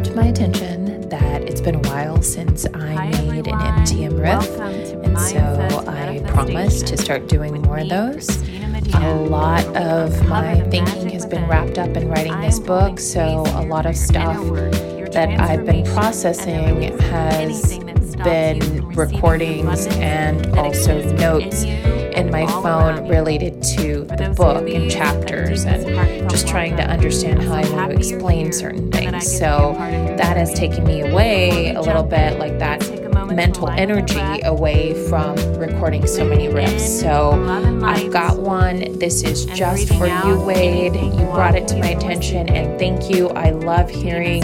brought to my attention that it's been a while since I Hi made everyone. an MTM riff, and so I promised to start doing more of those. A lot of my thinking has been wrapped up in writing this book, so a lot of stuff that I've been processing has been recordings and also notes in my phone related to the book and chapters and just trying to understand how I want to explain certain things. So that has taken me away a little bit, like that mental energy away from recording so many riffs. So I've got one. This is just for you, Wade. You brought it to my attention, and thank you. I love hearing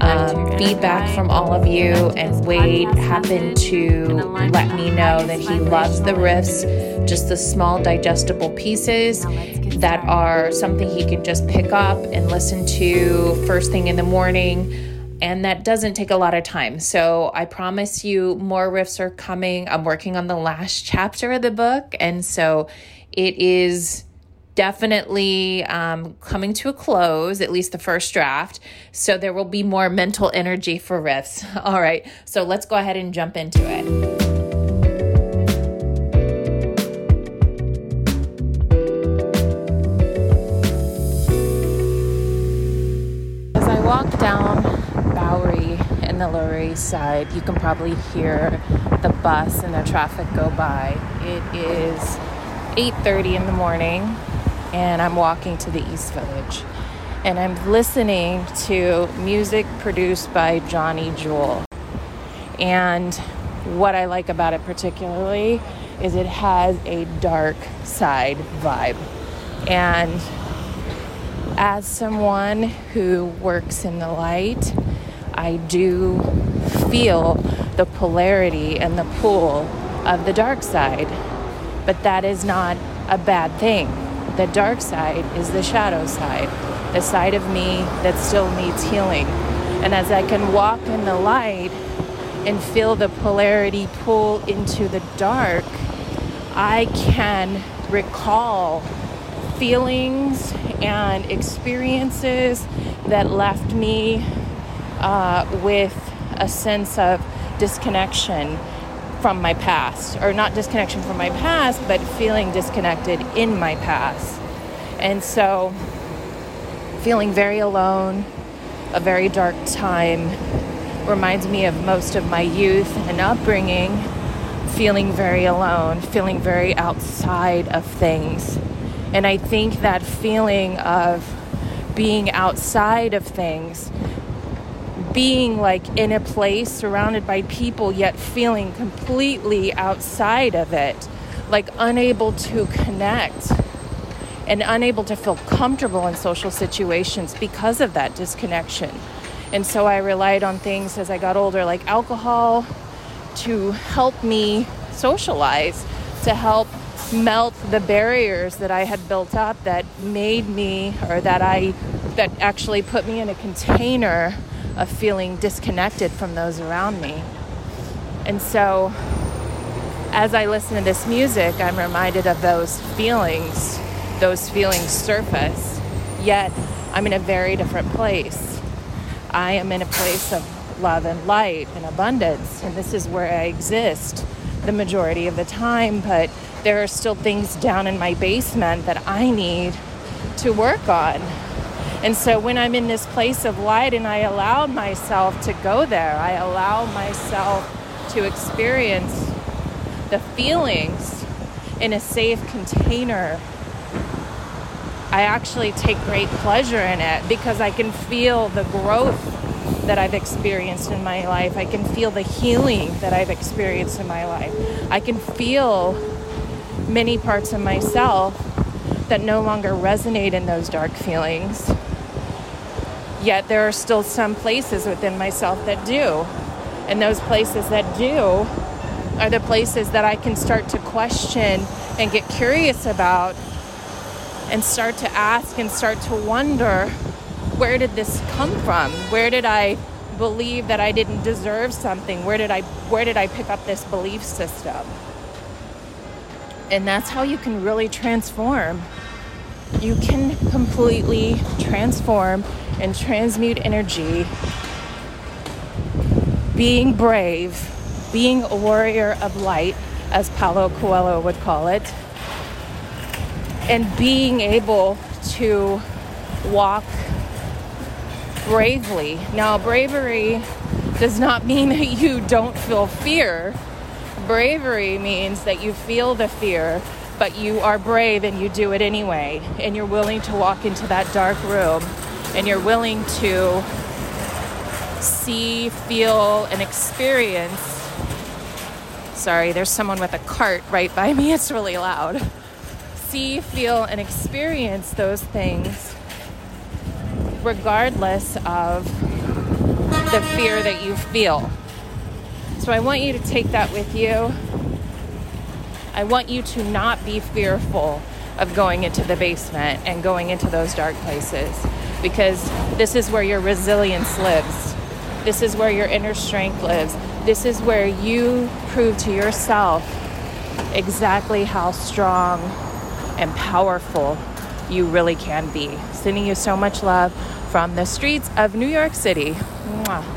um, feedback from all of you, and Wade happened to let me know that he loves the riffs, just the small digestible pieces that are something he can just pick up and listen to first thing in the morning. And that doesn't take a lot of time. So I promise you, more riffs are coming. I'm working on the last chapter of the book. And so it is definitely um, coming to a close, at least the first draft. So there will be more mental energy for riffs. All right, so let's go ahead and jump into it. As I walk down Bowery in the Lower East Side, you can probably hear the bus and the traffic go by. It is 8:30 in the morning and I'm walking to the East Village. And I'm listening to music produced by Johnny Jewel. And what I like about it particularly is it has a dark side vibe. And as someone who works in the light, I do feel the polarity and the pull of the dark side. But that is not a bad thing the dark side is the shadow side, the side of me that still needs healing. And as I can walk in the light and feel the polarity pull into the dark, I can recall feelings and experiences that left me uh, with a sense of disconnection from my past, or not disconnection from my past, but feeling disconnected in my past. And so, feeling very alone, a very dark time, reminds me of most of my youth and upbringing, feeling very alone, feeling very outside of things. And I think that feeling of being outside of things being like in a place surrounded by people yet feeling completely outside of it, like unable to connect and unable to feel comfortable in social situations because of that disconnection. And so I relied on things as I got older, like alcohol, to help me socialize, to help melt the barriers that I had built up that made me, or that I, that actually put me in a container of feeling disconnected from those around me. And so, as I listen to this music, I'm reminded of those feelings. Those feelings surface, yet I'm in a very different place. I am in a place of love and light and abundance, and this is where I exist the majority of the time, but there are still things down in my basement that I need to work on and so when I'm in this place of light and I allow myself to go there, I allow myself to experience the feelings in a safe container. I actually take great pleasure in it because I can feel the growth that I've experienced in my life. I can feel the healing that I've experienced in my life. I can feel many parts of myself that no longer resonate in those dark feelings. Yet there are still some places within myself that do. And those places that do are the places that I can start to question and get curious about and start to ask and start to wonder where did this come from? Where did I believe that I didn't deserve something? Where did I where did I pick up this belief system? And that's how you can really transform. You can completely transform and transmute energy being brave, being a warrior of light, as Paulo Coelho would call it, and being able to walk bravely. Now, bravery does not mean that you don't feel fear. Bravery means that you feel the fear, but you are brave and you do it anyway. And you're willing to walk into that dark room and you're willing to see, feel, and experience. Sorry, there's someone with a cart right by me. It's really loud. See, feel, and experience those things regardless of the fear that you feel. So I want you to take that with you. I want you to not be fearful of going into the basement and going into those dark places because this is where your resilience lives. This is where your inner strength lives. This is where you prove to yourself exactly how strong and powerful you really can be. Sending you so much love from the streets of New York City. Mwah.